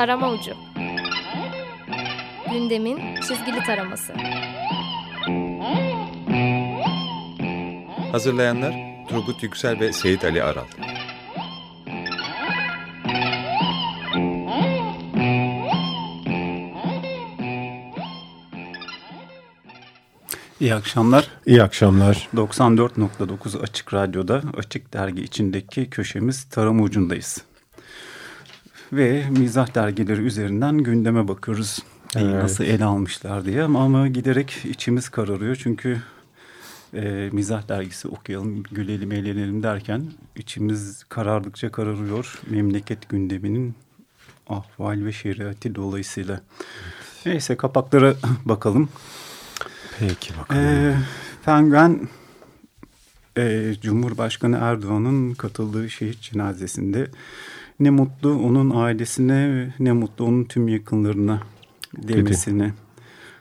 Tarama Ucu Gündemin çizgili taraması Hazırlayanlar Turgut Yüksel ve Seyit Ali Aral İyi akşamlar. İyi akşamlar. 94.9 Açık Radyo'da Açık Dergi içindeki köşemiz Tarım Ucu'ndayız. Ve mizah dergileri üzerinden gündeme bakıyoruz. Evet. Nasıl ele almışlar diye ama, ama giderek içimiz kararıyor. Çünkü e, mizah dergisi okuyalım, gülelim, eğlenelim derken içimiz karardıkça kararıyor. Memleket gündeminin ahval ve şeriatı dolayısıyla. Evet. Neyse kapaklara bakalım. Peki bakalım. Ee, Penguen e, Cumhurbaşkanı Erdoğan'ın katıldığı şehit cenazesinde ne mutlu onun ailesine ne mutlu onun tüm yakınlarına demesini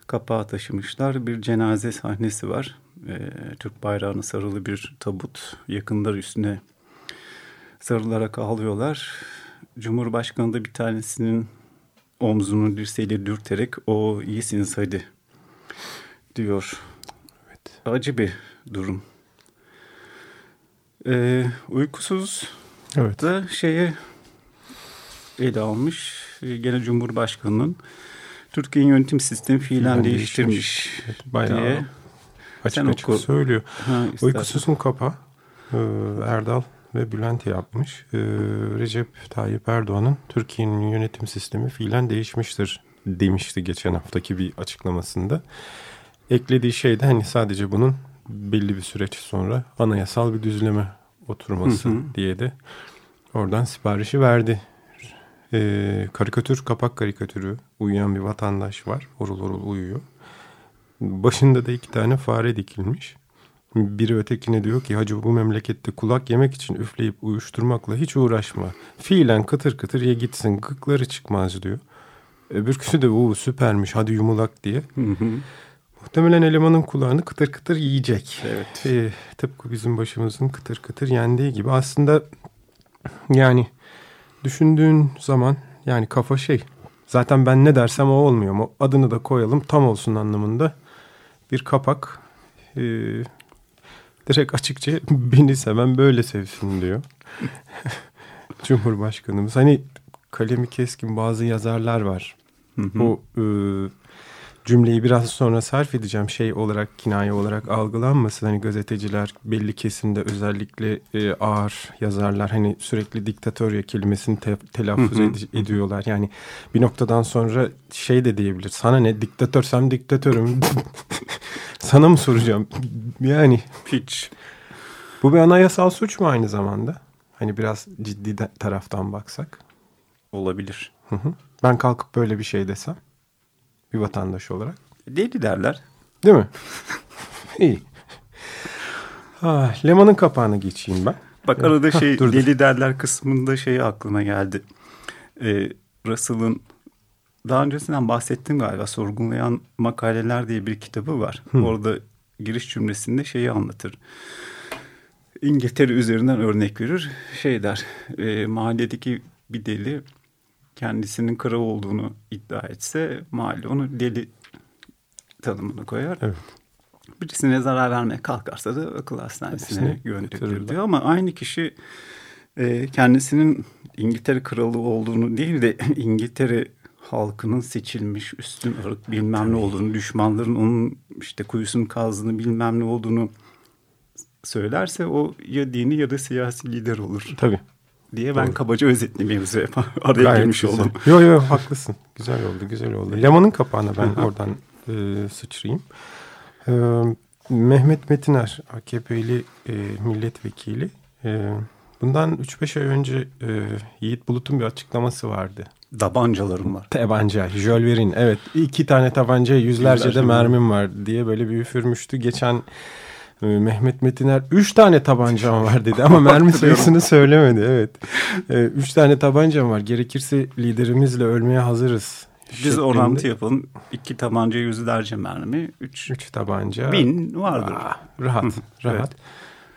kapağa taşımışlar. Bir cenaze sahnesi var. E, Türk bayrağına sarılı bir tabut yakınlar üstüne sarılarak ağlıyorlar. Cumhurbaşkanı da bir tanesinin omzunu dirseğiyle dürterek o iyisiniz hadi diyor. Evet. Acı bir durum. Ee, uykusuz evet. da şeye ele almış. Gene Cumhurbaşkanı'nın Türkiye'nin yönetim sistemi fiilen değiştirmiş, değiştirmiş bayağı diye. Açık Sen açık oku. söylüyor. Ha, Uykusuzun kapağı e, Erdal ve Bülent yapmış. E, Recep Tayyip Erdoğan'ın Türkiye'nin yönetim sistemi fiilen değişmiştir demişti geçen haftaki bir açıklamasında eklediği şey de hani sadece bunun belli bir süreç sonra anayasal bir düzleme oturması hı hı. diye de oradan siparişi verdi. Ee, karikatür, kapak karikatürü uyuyan bir vatandaş var. Orul orul uyuyor. Başında da iki tane fare dikilmiş. Biri ötekine diyor ki hacı bu memlekette kulak yemek için üfleyip uyuşturmakla hiç uğraşma. Fiilen kıtır kıtır ye gitsin gıkları çıkmaz diyor. Öbürküsü de o süpermiş hadi yumulak diye. Hı hı. Muhtemelen elemanın kulağını kıtır kıtır yiyecek. Evet. Ee, tıpkı bizim başımızın kıtır kıtır yendiği gibi. Aslında yani düşündüğün zaman yani kafa şey. Zaten ben ne dersem o olmuyor mu? Adını da koyalım tam olsun anlamında bir kapak. Ee, direkt açıkça beni seven böyle sevsin diyor. Cumhurbaşkanımız. Hani kalemi keskin bazı yazarlar var. Hı hı. O e, cümleyi biraz sonra sarf edeceğim şey olarak kinaye olarak algılanmasın. Hani gazeteciler belli kesimde özellikle e, ağır yazarlar hani sürekli diktatörya kelimesini te telaffuz ed ediyorlar. Yani bir noktadan sonra şey de diyebilir. Sana ne diktatörsem diktatörüm. Sana mı soracağım? Yani hiç. Bu bir anayasal suç mu aynı zamanda? Hani biraz ciddi taraftan baksak. Olabilir. Hı hı. Ben kalkıp böyle bir şey desem bir vatandaş olarak. Deli derler. Değil mi? İyi. Ah, Leman'ın kapağına geçeyim ben. Bak arada şey Hah, deli derler kısmında şey aklıma geldi. Ee, Russell'ın daha öncesinden bahsettim galiba sorgulayan makaleler diye bir kitabı var. Hı. Orada giriş cümlesinde şeyi anlatır. İngiltere üzerinden örnek verir. Şey der e, mahalledeki bir deli kendisinin kral olduğunu iddia etse mahalle onu deli tanımını koyar. Evet. Birisine zarar vermeye kalkarsa da akıl hastanesine gönderilir diyor. Ama aynı kişi e, kendisinin İngiltere kralı olduğunu değil de İngiltere halkının seçilmiş üstün ırk bilmem Tabii. ne olduğunu, düşmanların onun işte kuyusunu kazdığını bilmem ne olduğunu söylerse o ya dini ya da siyasi lider olur. Tabii diye ben Doğru. kabaca özetleyeyim mevzuya. Araya Gayet girmiş güzel. oldum. Yok yok haklısın. Güzel oldu güzel oldu. Leman'ın kapağına ben oradan e, sıçrayayım. E, Mehmet Metiner AKP'li e, milletvekili. E, bundan 3-5 ay önce e, Yiğit Bulut'un bir açıklaması vardı. Tabancalarım var. Tabanca, jölverin. Evet iki tane tabanca yüzlerce, yüzlerce de mermim var diye böyle bir üfürmüştü. Geçen Mehmet Metiner üç tane tabancam var dedi ama mermi sayısını söylemedi. Evet. Ee, üç tane tabancam var. Gerekirse liderimizle ölmeye hazırız. Biz şeklinde. orantı yapalım. İki tabanca yüzlerce mermi. Üç, üç tabanca. Bin vardır. Aa, rahat. rahat. Evet.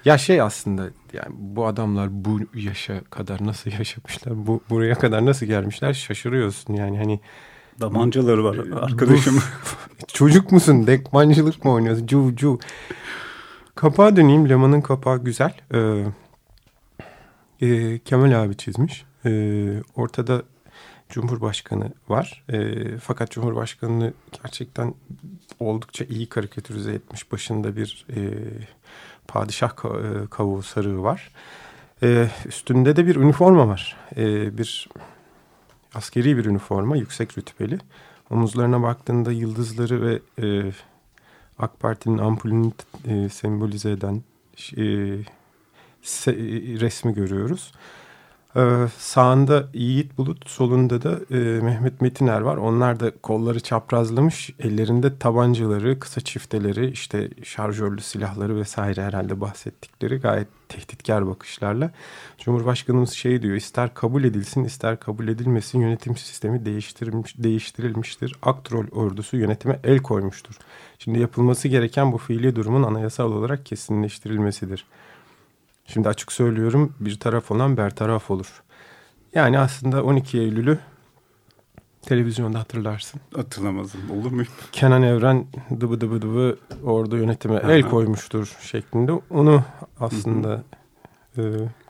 Ya şey aslında yani bu adamlar bu yaşa kadar nasıl yaşamışlar? Bu buraya kadar nasıl gelmişler? Şaşırıyorsun yani hani Damancaları var arkadaşım. Çocuk musun? Dekmancılık mı oynuyorsun? Cu cu. Kapağa döneyim. Leman'ın kapağı güzel. Ee, e, Kemal abi çizmiş. Ee, ortada Cumhurbaşkanı var. E, fakat Cumhurbaşkanı'nı gerçekten oldukça iyi karikatürize etmiş. Başında bir e, padişah e, kavuğu sarığı var. E, üstünde de bir üniforma var. E, bir askeri bir üniforma, yüksek rütbeli. Omuzlarına baktığında yıldızları ve e, AK Parti'nin ampulünü e, sembolize eden e, se, resmi görüyoruz. Ee, sağında Yiğit Bulut, solunda da e, Mehmet Metiner var. Onlar da kolları çaprazlamış, ellerinde tabancaları, kısa çifteleri, işte şarjörlü silahları vesaire herhalde bahsettikleri gayet tehditkar bakışlarla. Cumhurbaşkanımız şey diyor, ister kabul edilsin, ister kabul edilmesin yönetim sistemi değiştirilmiş, değiştirilmiştir. Aktrol ordusu yönetime el koymuştur. Şimdi yapılması gereken bu fiili durumun anayasal olarak kesinleştirilmesidir. Şimdi açık söylüyorum bir taraf olan bertaraf olur. Yani aslında 12 Eylül'ü televizyonda hatırlarsın. Hatırlamazım olur mu? Kenan Evren dıbı dıbı dıbı orada yönetime Aha. el koymuştur şeklinde. Onu aslında e,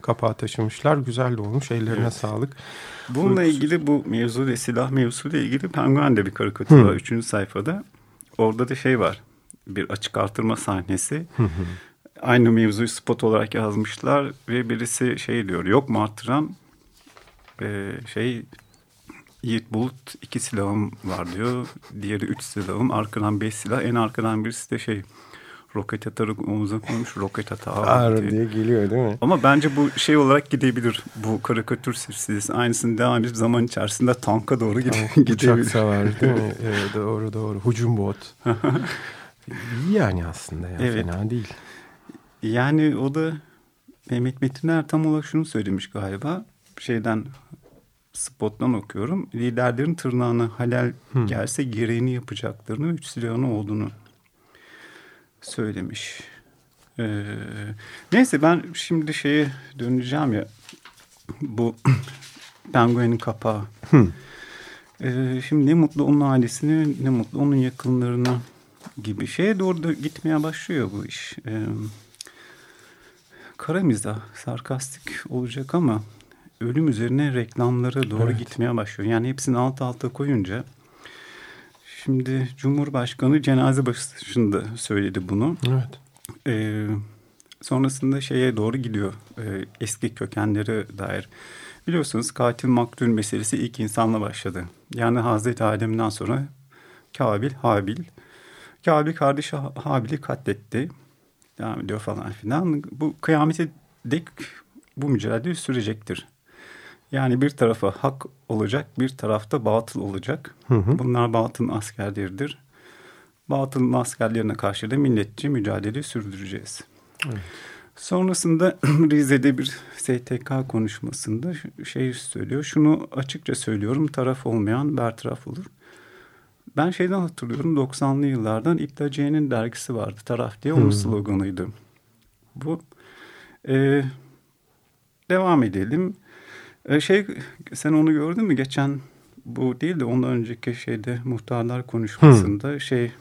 kapağa taşımışlar. Güzel de olmuş. Ellerine evet. sağlık. Bununla ilgili bu mevzu silah mevzuyla ilgili Penguen'de bir karikatür var. Üçüncü sayfada. Orada da şey var. Bir açık artırma sahnesi. Hı hı aynı mevzuyu spot olarak yazmışlar ve birisi şey diyor yok mu arttıran ee, şey Yiğit Bulut iki silahım var diyor. Diğeri üç silahım. Arkadan beş silah. En arkadan birisi de şey roket atarı omuza koymuş. Roket atağı. Ağır diye. diye geliyor değil mi? Ama bence bu şey olarak gidebilir. Bu karikatür silsilesi. Aynısını devam edip zaman içerisinde tanka doğru gide tamam, gidebilir. Uçak savar değil mi? evet, doğru doğru. Hucum bot. İyi yani aslında ya. Evet. Fena değil. Yani o da Mehmet Metiner tam olarak şunu söylemiş galiba. Şeyden spottan okuyorum. Liderlerin tırnağına halal hmm. gelse gereğini yapacaklarını, üç silahının olduğunu söylemiş. Ee, neyse ben şimdi şeye döneceğim ya. Bu Penguen'in kapağı. Hmm. Ee, şimdi ne mutlu onun ailesine, ne mutlu onun yakınlarına gibi şeye doğru da gitmeye başlıyor bu iş. Ee, kara mizah, sarkastik olacak ama ölüm üzerine reklamlara doğru evet. gitmeye başlıyor. Yani hepsini alt alta koyunca şimdi Cumhurbaşkanı cenaze başında söyledi bunu. Evet. Ee, sonrasında şeye doğru gidiyor. Ee, eski kökenlere dair. Biliyorsunuz katil maktul meselesi ilk insanla başladı. Yani Hazreti Adem'den sonra Kabil, Habil. Kabil kardeşi Habil'i katletti devam ediyor falan filan. Bu kıyamete dek bu mücadele sürecektir. Yani bir tarafa hak olacak, bir tarafta batıl olacak. Hı hı. Bunlar batılın askerleridir. Batılın askerlerine karşı da milletçi mücadele sürdüreceğiz. Evet. Sonrasında Rize'de bir STK konuşmasında şey söylüyor. Şunu açıkça söylüyorum taraf olmayan bertaraf olur. Ben şeyden hatırlıyorum 90'lı yıllardan İptaciye'nin dergisi vardı Taraf diye onun hmm. sloganıydı. Bu e, devam edelim. E, şey sen onu gördün mü geçen bu değil de ondan önceki şeyde muhtarlar konuşmasında hmm. şey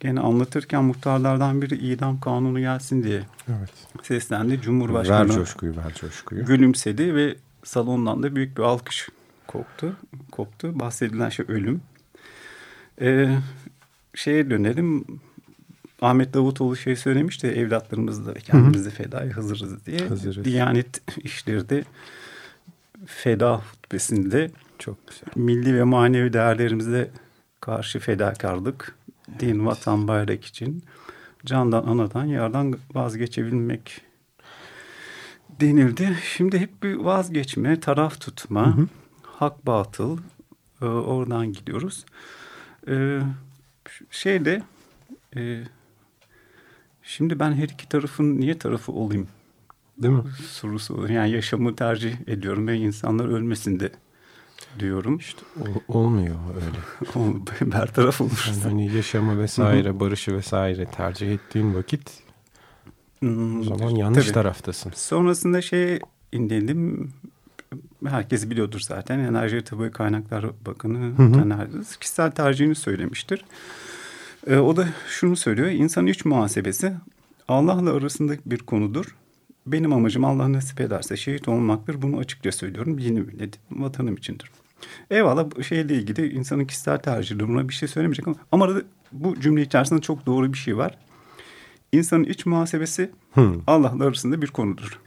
gene anlatırken muhtarlardan biri idam kanunu gelsin diye evet. seslendi. Cumhurbaşkanı ver coşkuyu ver coşkuyu. gülümsedi ve salondan da büyük bir alkış koptu. koptu. Bahsedilen şey ölüm. Ee, şeye dönelim. Ahmet Davutoğlu şey söylemişti evlatlarımızla kendimizi fedaya hazırız diye. Hazırız. Diyanet işleri feda hutbesinde çok güzel. Milli ve manevi değerlerimize karşı fedakarlık, din, vatan, bayrak için candan, anadan, yardan vazgeçebilmek denildi. Şimdi hep bir vazgeçme, taraf tutma, hı hı. hak batıl e, oradan gidiyoruz. Ee, şeyde e, şimdi ben her iki tarafın niye tarafı olayım? Değil mi? Sorusu olur. Yani yaşamı tercih ediyorum ve insanlar ölmesin de diyorum. İşte olmuyor öyle. Bertaraf olursun. Yani hani yaşamı vesaire, barışı vesaire tercih ettiğin vakit Hmm, o zaman yanlış tabii. taraftasın. Sonrasında şey inledim. Herkes biliyordur zaten. Enerji Tabi Kaynaklar Bakanı Taner kişisel tercihini söylemiştir. Ee, o da şunu söylüyor. İnsanın iç muhasebesi Allah'la arasındaki bir konudur. Benim amacım Allah nasip ederse şehit olmaktır. Bunu açıkça söylüyorum. Yeni bile vatanım içindir. Eyvallah bu şeyle ilgili insanın kişisel tercihi buna bir şey söylemeyecek ama ama arada bu cümle içerisinde çok doğru bir şey var. İnsanın iç muhasebesi hmm. Allah'la arasında bir konudur.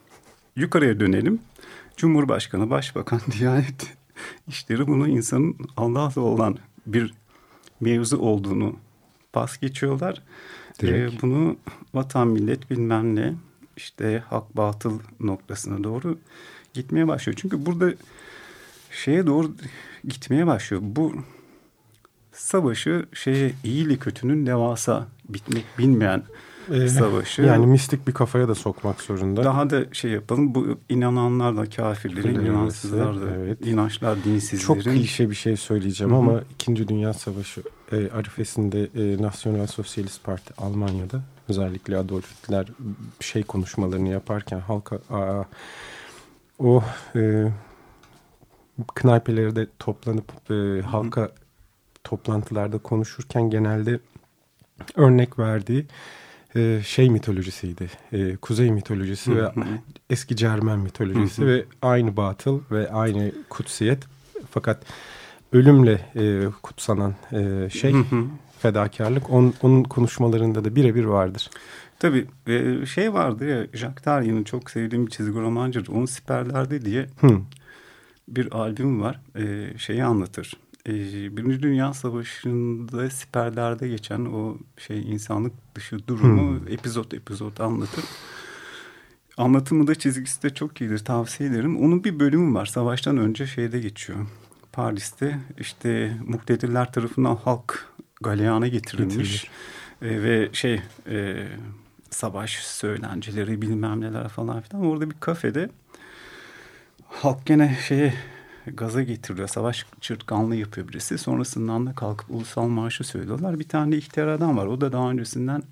Yukarıya dönelim. Cumhurbaşkanı, Başbakan, Diyanet işleri bunu insanın Allah'la olan bir mevzu olduğunu pas geçiyorlar. Ee, bunu vatan millet bilmem ne işte hak batıl noktasına doğru gitmeye başlıyor. Çünkü burada şeye doğru gitmeye başlıyor. Bu savaşı şeye iyi ile kötünün devasa bitmek bilmeyen ee, savaşı. Yani mistik bir kafaya da sokmak zorunda. Daha da şey yapalım bu inananlar da kafirlerin, inansızlar da, evet. inançlar dinsizlerin. Çok klişe bir şey söyleyeceğim Hı-hı. ama İkinci Dünya Savaşı e, arifesinde e, Nasyonel Sosyalist Parti Almanya'da özellikle Adolf Hitler şey konuşmalarını yaparken halka aa, o e, knaypelerde toplanıp e, halka toplantılarda konuşurken genelde örnek verdiği e, şey mitolojisiydi. E, kuzey mitolojisi ve eski Cermen mitolojisi ve aynı batıl ve aynı kutsiyet fakat ölümle e, kutsanan e, şey fedakarlık on, onun konuşmalarında da birebir vardır. Tabii e, şey vardı ya Jacques Tarien'in çok sevdiğim bir çizgi romancıdır. Onun siperlerde diye bir albüm var. E, şeyi anlatır. E, Birinci Dünya Savaşı'nda siperlerde geçen o şey insanlık dışı durumu hmm. epizot epizot anlatır. Anlatımı da çizgisi de çok iyidir tavsiye ederim. Onun bir bölümü var savaştan önce şeyde geçiyor. Paris'te işte muktedirler tarafından halk galeyana getirilmiş. E, ve şey e, savaş söylenceleri bilmem neler falan filan. Orada bir kafede halk gene şeye gaza getiriyor. Savaş çırtkanlığı yapıyor birisi. Sonrasından da kalkıp ulusal marşı söylüyorlar. Bir tane ihtiyar adam var. O da daha öncesinden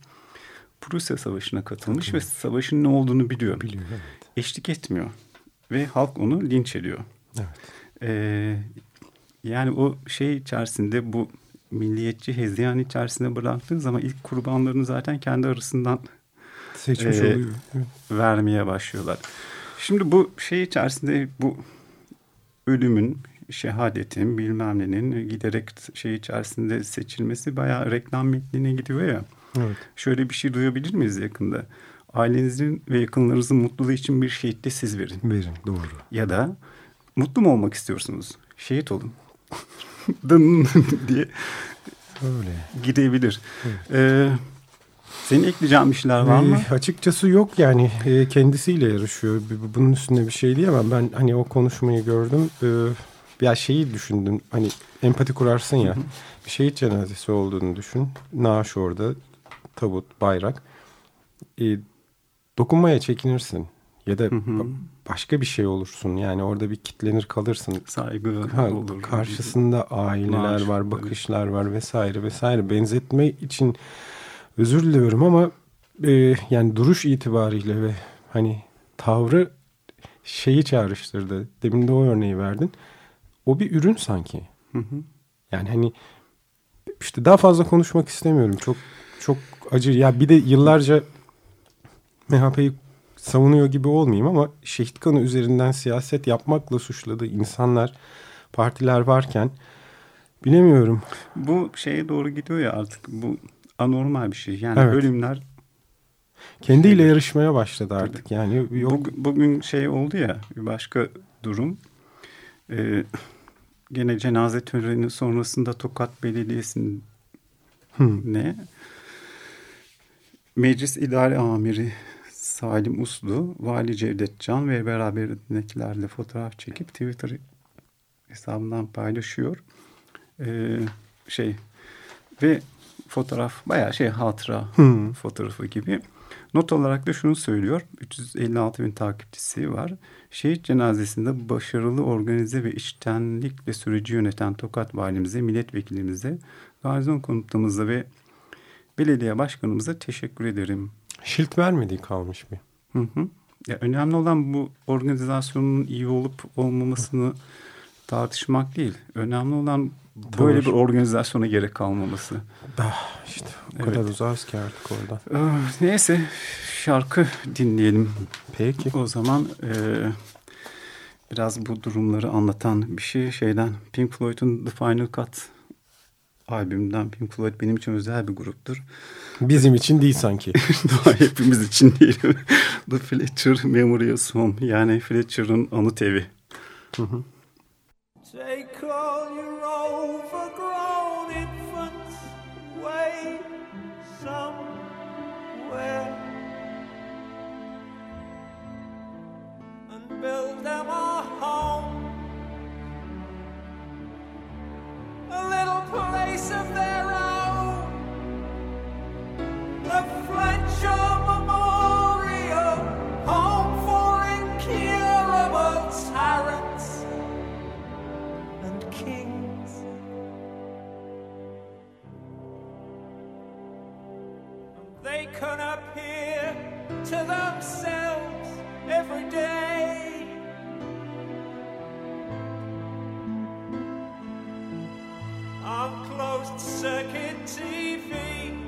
Prusya Savaşı'na katılmış ve savaşın ne olduğunu biliyor. Biliyor evet. Eşlik etmiyor. Ve halk onu linç ediyor. Evet. Ee, yani o şey içerisinde bu milliyetçi hezyan içerisinde bıraktığı zaman ilk kurbanlarını zaten kendi arasından seçmiş e, oluyor. Vermeye başlıyorlar. Şimdi bu şey içerisinde bu ölümün, şehadetin, bilmem nenin giderek şey içerisinde seçilmesi bayağı reklam metnine gidiyor ya. Evet. Şöyle bir şey duyabilir miyiz yakında? Ailenizin ve yakınlarınızın mutluluğu için bir şehit de siz verin. Verin doğru. Ya da mutlu mu olmak istiyorsunuz? Şehit olun. diye Öyle. gidebilir. Evet. Ee, senin ekleyeceğin bir şeyler var mı? Ee, açıkçası yok yani e, kendisiyle yarışıyor. Bunun üstünde bir şey diyemem. Ben hani o konuşmayı gördüm. E, ya şeyi düşündüm. Hani empati kurarsın ya. Hı hı. Bir şehit cenazesi olduğunu düşün. Naaş orada. Tabut, bayrak. E, dokunmaya çekinirsin. Ya da hı hı. başka bir şey olursun. Yani orada bir kitlenir kalırsın. Saygı ha, olur. Karşısında aileler Maaş, var, bakışlar tabii. var vesaire vesaire. Benzetme için özür diliyorum ama e, yani duruş itibariyle ve hani tavrı şeyi çağrıştırdı. Demin de o örneği verdin. O bir ürün sanki. Hı hı. Yani hani işte daha fazla konuşmak istemiyorum. Çok çok acı. Ya bir de yıllarca MHP'yi savunuyor gibi olmayayım ama şehit kanı üzerinden siyaset yapmakla suçladığı insanlar, partiler varken bilemiyorum. Bu şeye doğru gidiyor ya artık bu anormal bir şey. Yani evet. ölümler kendiyle şeydir. yarışmaya başladı artık. Tabii. Yani yok. Bugün, bugün şey oldu ya bir başka durum. Ee, gene cenaze töreni sonrasında Tokat Belediyesi'nin hmm. ne? Meclis İdare Amiri Salim Uslu, Vali Cevdet Can ve beraberindekilerle fotoğraf çekip Twitter hesabından paylaşıyor. Ee, şey ve fotoğraf bayağı şey hatıra hmm. fotoğrafı gibi. Not olarak da şunu söylüyor. 356 bin takipçisi var. Şehit cenazesinde başarılı organize ve içtenlikle süreci yöneten Tokat valimize, milletvekilimize, garnizon komutamıza ve belediye başkanımıza teşekkür ederim. Şilt vermediği kalmış bir. Hı hı. Ya önemli olan bu organizasyonun iyi olup olmamasını tartışmak değil. Önemli olan böyle Doğru. bir organizasyona gerek kalmaması. Ah, işte o kadar evet. uzarız ki artık orada. Ee, ah, neyse şarkı dinleyelim. Peki. O zaman e, biraz bu durumları anlatan bir şey şeyden Pink Floyd'un The Final Cut albümden Pink Floyd benim için özel bir gruptur. Bizim için değil sanki. Hepimiz için değil. The Fletcher Memorial Home yani Fletcher'ın anıt evi. Hı hı. Take all your overgrown infants away somewhere. And build them a home, a little place of their own, the Fletcher. can appear to themselves every day. On closed circuit TV.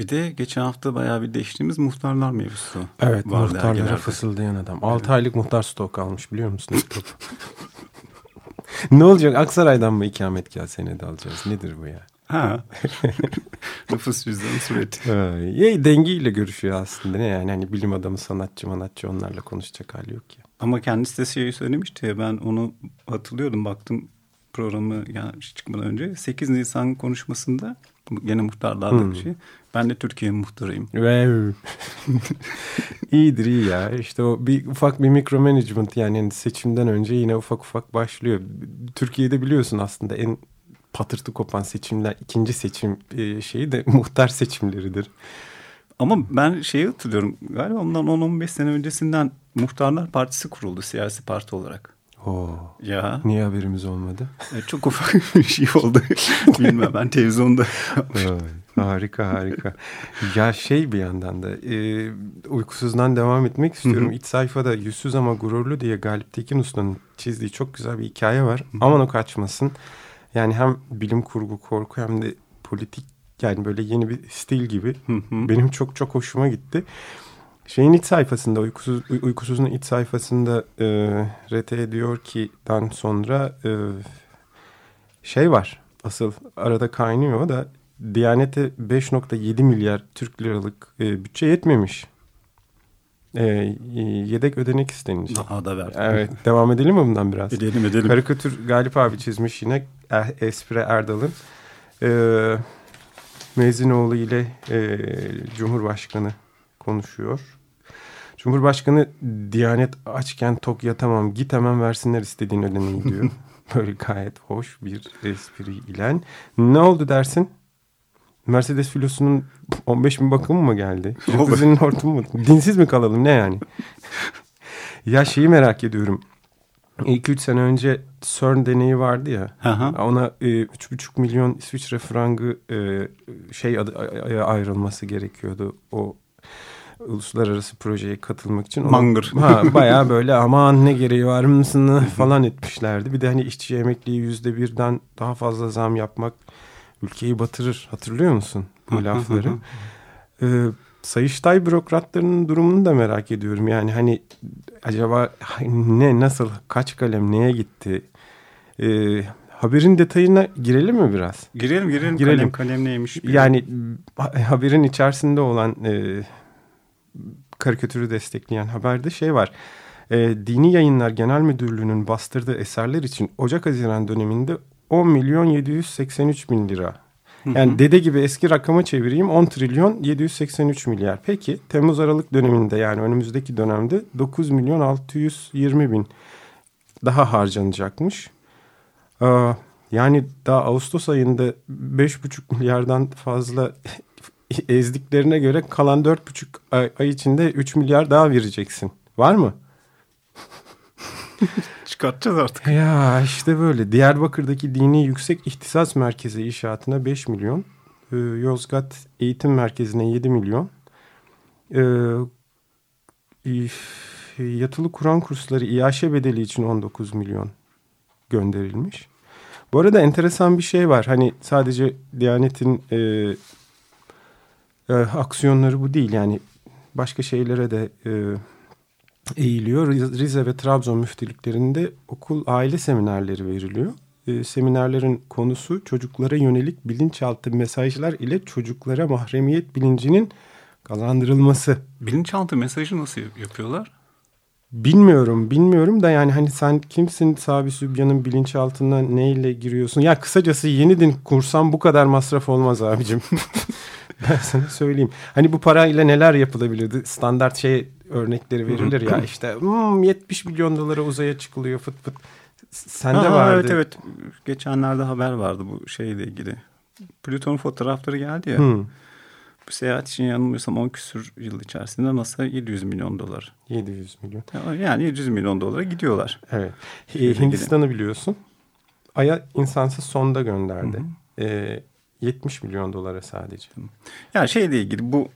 Bir de geçen hafta bayağı bir değiştiğimiz muhtarlar mevzusu. Evet vardı muhtarlara fısıldayan adam. Evet. aylık muhtar stok almış biliyor musunuz? ne olacak Aksaray'dan mı ikametgah senedi alacağız? Nedir bu ya? Ha. Nüfus cüzdanı sureti. Ya dengeyle görüşüyor aslında ne yani hani bilim adamı sanatçı manatçı onlarla konuşacak hali yok ya. Ama kendisi de şeyi söylemişti ya ben onu hatırlıyordum baktım programı yani çıkmadan önce 8 Nisan konuşmasında gene muhtarlardan hmm. bir şey. Ben de Türkiye muhtarıyım. İyidir iyi ya. İşte o bir ufak bir mikro management yani seçimden önce yine ufak ufak başlıyor. Türkiye'de biliyorsun aslında en patırtı kopan seçimler ikinci seçim e, şeyi de muhtar seçimleridir. Ama ben şeyi hatırlıyorum galiba ondan 10-15 sene öncesinden Muhtarlar Partisi kuruldu siyasi parti olarak. Oo. Ya. Niye haberimiz olmadı? E, çok ufak bir şey oldu. Bilmem ben televizyonda. Harika harika. ya şey bir yandan da e, uykusuzdan devam etmek istiyorum. Hı hı. İç sayfada yüzsüz ama gururlu diye Galip Tekin Usta'nın çizdiği çok güzel bir hikaye var. Hı hı. Aman o kaçmasın. Yani hem bilim kurgu korku hem de politik yani böyle yeni bir stil gibi. Benim çok çok hoşuma gitti. Şeyin iç sayfasında uykusuz uykusuzun iç sayfasında e, RT diyor ki dan sonra e, şey var asıl arada kaynıyor da Diyanet'e 5.7 milyar Türk liralık e, bütçe yetmemiş. E, yedek ödenek istenecek. Daha da ver. Evet. Devam edelim mi bundan biraz? Edelim edelim. Karikatür Galip abi çizmiş yine eh, Espre Erdal'ın. E, Mezinoğlu ile e, Cumhurbaşkanı konuşuyor. Cumhurbaşkanı Diyanet açken tok yatamam git hemen versinler istediğin ödeneği diyor. Böyle gayet hoş bir espri ile. Ne oldu dersin? Mercedes filosunun 15 bin bakımı mı geldi? Jacuzzi'nin hortumu mu? Dinsiz mi kalalım ne yani? ya şeyi merak ediyorum. 2-3 sene önce CERN deneyi vardı ya. Aha. Ona e, 3,5 milyon İsviçre frangı e, şey adı, ayrılması gerekiyordu. O uluslararası projeye katılmak için. Mangır. Ha, bayağı böyle aman ne gereği var mısın falan etmişlerdi. Bir de hani işçi emekliyi yüzde birden daha fazla zam yapmak ülkeyi batırır. Hatırlıyor musun bu lafları? ee, Sayıştay bürokratlarının durumunu da merak ediyorum. Yani hani acaba ne nasıl kaç kalem neye gitti? Ee, haberin detayına girelim mi biraz? Girelim girelim. girelim. Kalem kalem neymiş? Yani haberin içerisinde olan e, karikatürü destekleyen haberde şey var. E, Dini Yayınlar Genel Müdürlüğü'nün bastırdığı eserler için Ocak-Haziran döneminde 10 milyon 783 bin lira. Yani dede gibi eski rakama çevireyim 10 trilyon 783 milyar. Peki Temmuz Aralık döneminde yani önümüzdeki dönemde 9 milyon 620 bin daha harcanacakmış. Ee, yani daha Ağustos ayında 5,5 milyardan fazla ezdiklerine göre kalan dört buçuk ay, ay içinde üç milyar daha vereceksin. Var mı? Çıkartacağız artık. Ya işte böyle. Diyarbakır'daki Dini Yüksek İhtisas Merkezi inşaatına 5 milyon. Ee, Yozgat Eğitim Merkezi'ne 7 milyon. Ee, yatılı Kur'an kursları İAŞ bedeli için 19 milyon gönderilmiş. Bu arada enteresan bir şey var. Hani sadece Diyanet'in e, e, aksiyonları bu değil. Yani başka şeylere de e, eğiliyor. Rize ve Trabzon müftülüklerinde okul aile seminerleri veriliyor. E, seminerlerin konusu çocuklara yönelik bilinçaltı mesajlar ile çocuklara mahremiyet bilincinin kazandırılması. Bilinçaltı mesajı nasıl yapıyorlar? Bilmiyorum, bilmiyorum da yani hani sen kimsin Sabi Sübyan'ın bilinçaltına neyle giriyorsun? Ya kısacası yeni din kursam bu kadar masraf olmaz abicim. ben sana söyleyeyim. Hani bu parayla neler yapılabilirdi? Standart şey örnekleri verilir ya işte hmm, 70 milyon dolara uzaya çıkılıyor fıt fıt. Sende ha, vardı. Evet evet. Geçenlerde haber vardı bu şeyle ilgili. Plüton fotoğrafları geldi ya. Hmm. Bu seyahat için yanılmıyorsam 10 küsur yıl içerisinde NASA 700 milyon dolar. 700 milyon. Yani 700 milyon dolara gidiyorlar. Evet. Hindistan'ı biliyorsun. Ay'a insansız sonda gönderdi. Hı hı. Ee, 70 milyon dolara sadece. Ya şeyle ilgili bu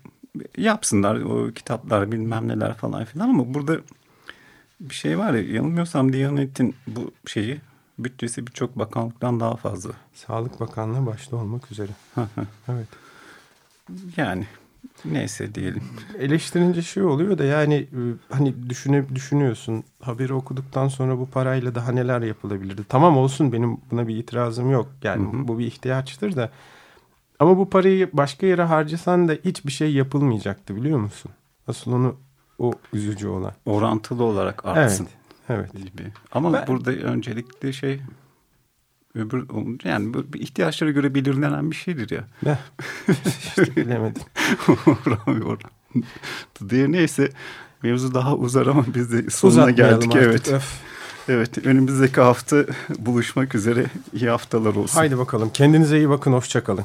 yapsınlar o kitaplar bilmem neler falan filan ama burada bir şey var ya yanılmıyorsam Diyanet'in bu şeyi bütçesi birçok bakanlıktan daha fazla. Sağlık Bakanlığı başta olmak üzere. evet. Yani neyse diyelim. Eleştirince şey oluyor da yani e, hani düşüne, düşünüyorsun haberi okuduktan sonra bu parayla daha neler yapılabilirdi. Tamam olsun benim buna bir itirazım yok. Yani hı hı. bu bir ihtiyaçtır da Ama bu parayı başka yere harcasan da hiçbir şey yapılmayacaktı biliyor musun? Asıl onu o üzücü olan. Orantılı olarak artsın. Evet. evet. Gibi. Ama ben... burada öncelikle şey öbür yani ihtiyaçlara göre belirlenen bir şeydir ya. Ne? işte bilemedim. Diye neyse mevzu daha uzar ama biz de sonuna geldik. Artık, evet. Öf. Evet önümüzdeki hafta buluşmak üzere. İyi haftalar olsun. Haydi bakalım kendinize iyi bakın hoşçakalın.